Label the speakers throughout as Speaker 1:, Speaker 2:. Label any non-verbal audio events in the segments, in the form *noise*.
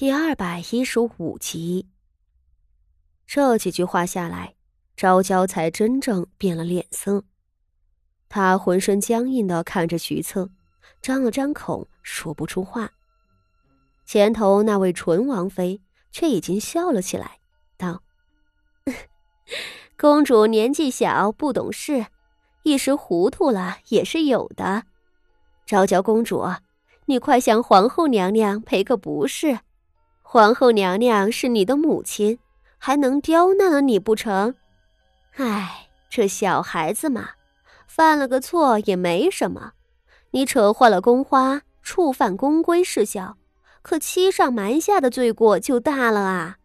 Speaker 1: 第二百一十五集。这几句话下来，昭娇才真正变了脸色。她浑身僵硬的看着徐策，张了张口，说不出话。前头那位纯王妃却已经笑了起来，道：“ *laughs* 公主年纪小，不懂事，一时糊涂了也是有的。昭娇公主，你快向皇后娘娘赔个不是。”皇后娘娘是你的母亲，还能刁难了你不成？哎，这小孩子嘛，犯了个错也没什么。你扯坏了宫花，触犯宫规是小，可欺上瞒下的罪过就大了啊！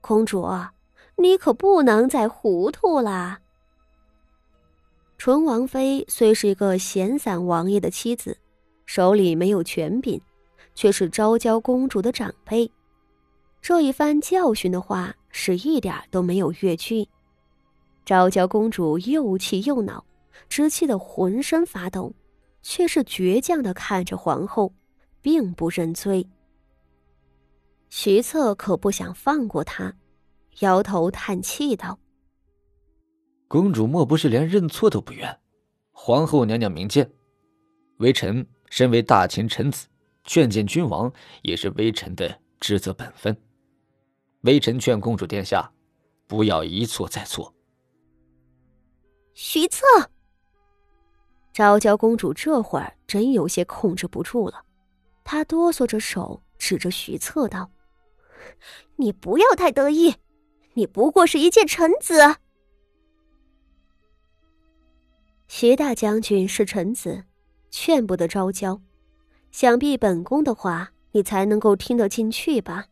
Speaker 1: 公主，你可不能再糊涂了。纯王妃虽是一个闲散王爷的妻子，手里没有权柄，却是昭娇公主的长辈。这一番教训的话是一点都没有越剧，昭娇公主又气又恼，直气得浑身发抖，却是倔强的看着皇后，并不认罪。徐策可不想放过她，摇头叹气道：“
Speaker 2: 公主莫不是连认错都不愿？皇后娘娘明鉴，微臣身为大秦臣子，劝谏君王也是微臣的职责本分。”微臣劝公主殿下，不要一错再错。
Speaker 1: 徐策，昭娇公主这会儿真有些控制不住了，她哆嗦着手指着徐策道：“你不要太得意，你不过是一介臣子。徐大将军是臣子，劝不得昭娇。想必本宫的话，你才能够听得进去吧？”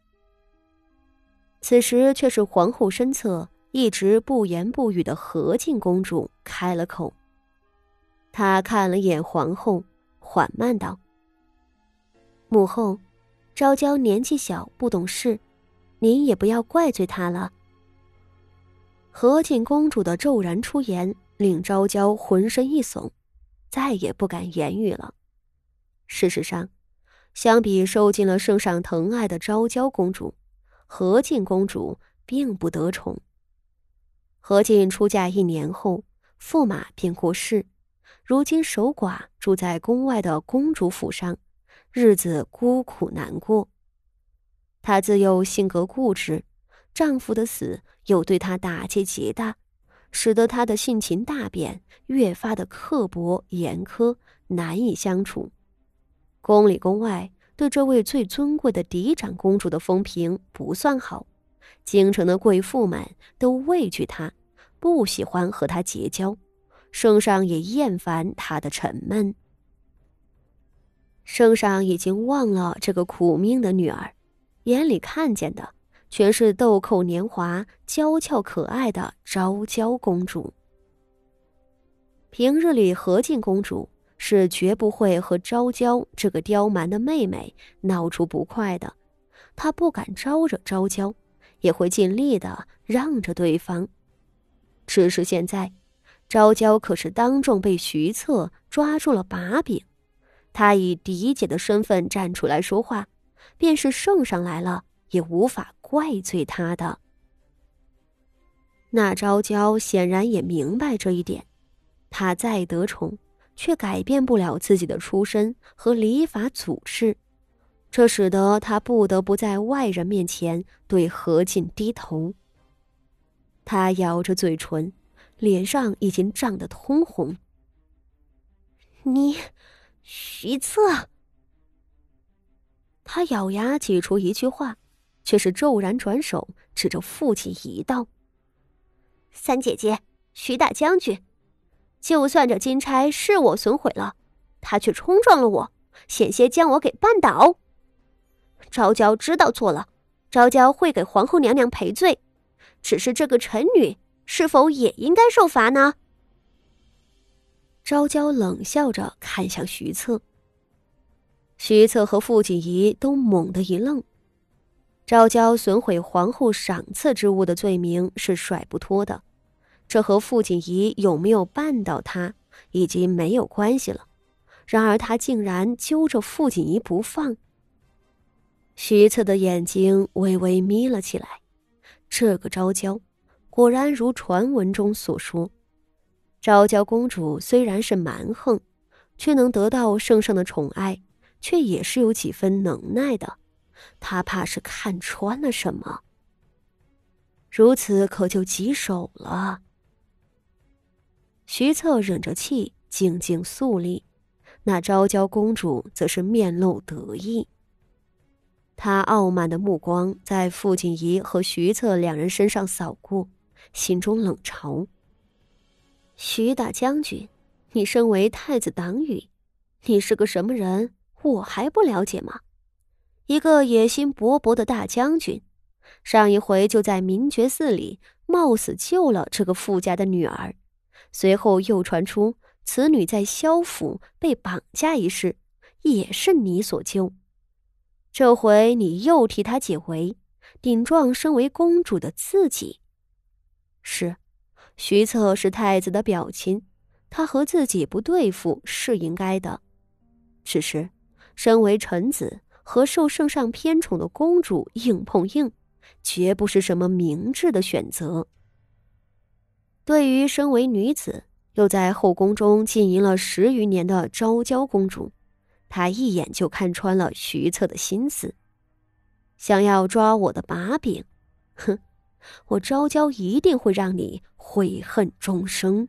Speaker 1: 此时却是皇后身侧一直不言不语的何进公主开了口。她看了眼皇后，缓慢道：“母后，昭娇年纪小，不懂事，您也不要怪罪她了。”何进公主的骤然出言令昭娇浑身一耸，再也不敢言语了。事实上，相比受尽了圣上疼爱的昭娇公主。何进公主并不得宠。何进出嫁一年后，驸马便过世，如今守寡住在宫外的公主府上，日子孤苦难过。她自幼性格固执，丈夫的死又对她打击极大，使得她的性情大变，越发的刻薄严苛，难以相处。宫里宫外。对这位最尊贵的嫡长公主的风评不算好，京城的贵妇们都畏惧她，不喜欢和她结交，圣上也厌烦她的沉闷。圣上已经忘了这个苦命的女儿，眼里看见的全是豆蔻年华、娇俏可爱的昭娇公主。平日里，何进公主。是绝不会和昭娇这个刁蛮的妹妹闹出不快的，她不敢招惹昭娇，也会尽力的让着对方。只是现在，昭娇可是当众被徐策抓住了把柄，她以嫡姐的身份站出来说话，便是圣上来了也无法怪罪她的。那昭娇显然也明白这一点，她再得宠。却改变不了自己的出身和礼法祖制，这使得他不得不在外人面前对何进低头。他咬着嘴唇，脸上已经涨得通红。你，徐策。他咬牙挤出一句话，却是骤然转手指着父亲一道：“三姐姐，徐大将军。”就算这金钗是我损毁了，他却冲撞了我，险些将我给绊倒。昭娇知道错了，昭娇会给皇后娘娘赔罪。只是这个臣女是否也应该受罚呢？昭娇冷笑着看向徐策，徐策和傅锦仪都猛地一愣。昭娇损毁皇后赏赐之物的罪名是甩不脱的。这和傅锦仪有没有绊倒他已经没有关系了，然而他竟然揪着傅锦仪不放。徐策的眼睛微微眯了起来。这个昭娇，果然如传闻中所说。昭娇公主虽然是蛮横，却能得到圣上的宠爱，却也是有几分能耐的。她怕是看穿了什么，如此可就棘手了。徐策忍着气，静静肃立；那昭娇公主则是面露得意。他傲慢的目光在傅锦仪和徐策两人身上扫过，心中冷嘲：“徐大将军，你身为太子党羽，你是个什么人？我还不了解吗？一个野心勃勃的大将军，上一回就在明觉寺里冒死救了这个富家的女儿，随后又传出此女在萧府被绑架一事，也是你所救。”这回你又替她解围，顶撞身为公主的自己。是，徐策是太子的表亲，他和自己不对付是应该的。只是，身为臣子和受圣上偏宠的公主硬碰硬，绝不是什么明智的选择。对于身为女子又在后宫中经营了十余年的昭娇公主。她一眼就看穿了徐策的心思，想要抓我的把柄，哼！我昭娇一定会让你悔恨终生。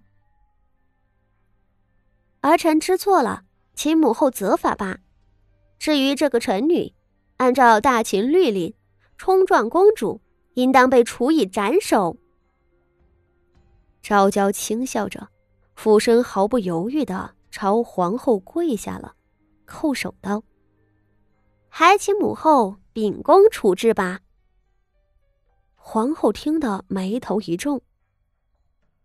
Speaker 1: 儿臣知错了，请母后责罚吧。至于这个臣女，按照大秦律令，冲撞公主，应当被处以斩首。昭娇轻笑着，俯身毫不犹豫的朝皇后跪下了。叩首道：“还请母后秉公处置吧。”皇后听得眉头一皱。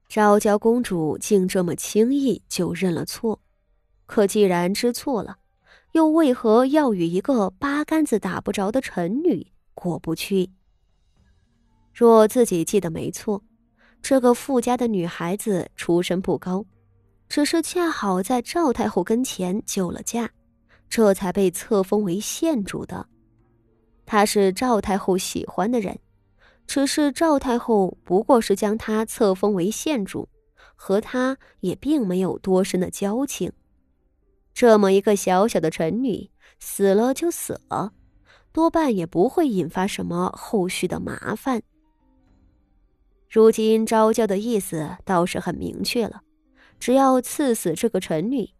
Speaker 1: 昭娇公主竟这么轻易就认了错，可既然知错了，又为何要与一个八竿子打不着的臣女过不去？若自己记得没错，这个富家的女孩子出身不高，只是恰好在赵太后跟前救了驾。这才被册封为县主的，她是赵太后喜欢的人，只是赵太后不过是将她册封为县主，和她也并没有多深的交情。这么一个小小的臣女，死了就死了，多半也不会引发什么后续的麻烦。如今昭娇的意思倒是很明确了，只要赐死这个臣女。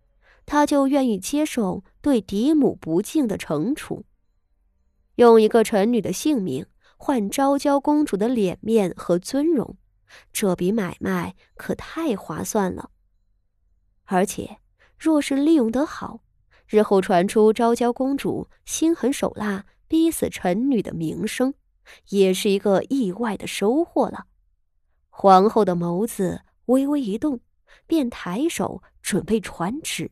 Speaker 1: 他就愿意接受对嫡母不敬的惩处，用一个臣女的性命换昭娇公主的脸面和尊荣，这笔买卖可太划算了。而且，若是利用得好，日后传出昭娇公主心狠手辣、逼死臣女的名声，也是一个意外的收获了。皇后的眸子微微一动。便抬手准备传旨。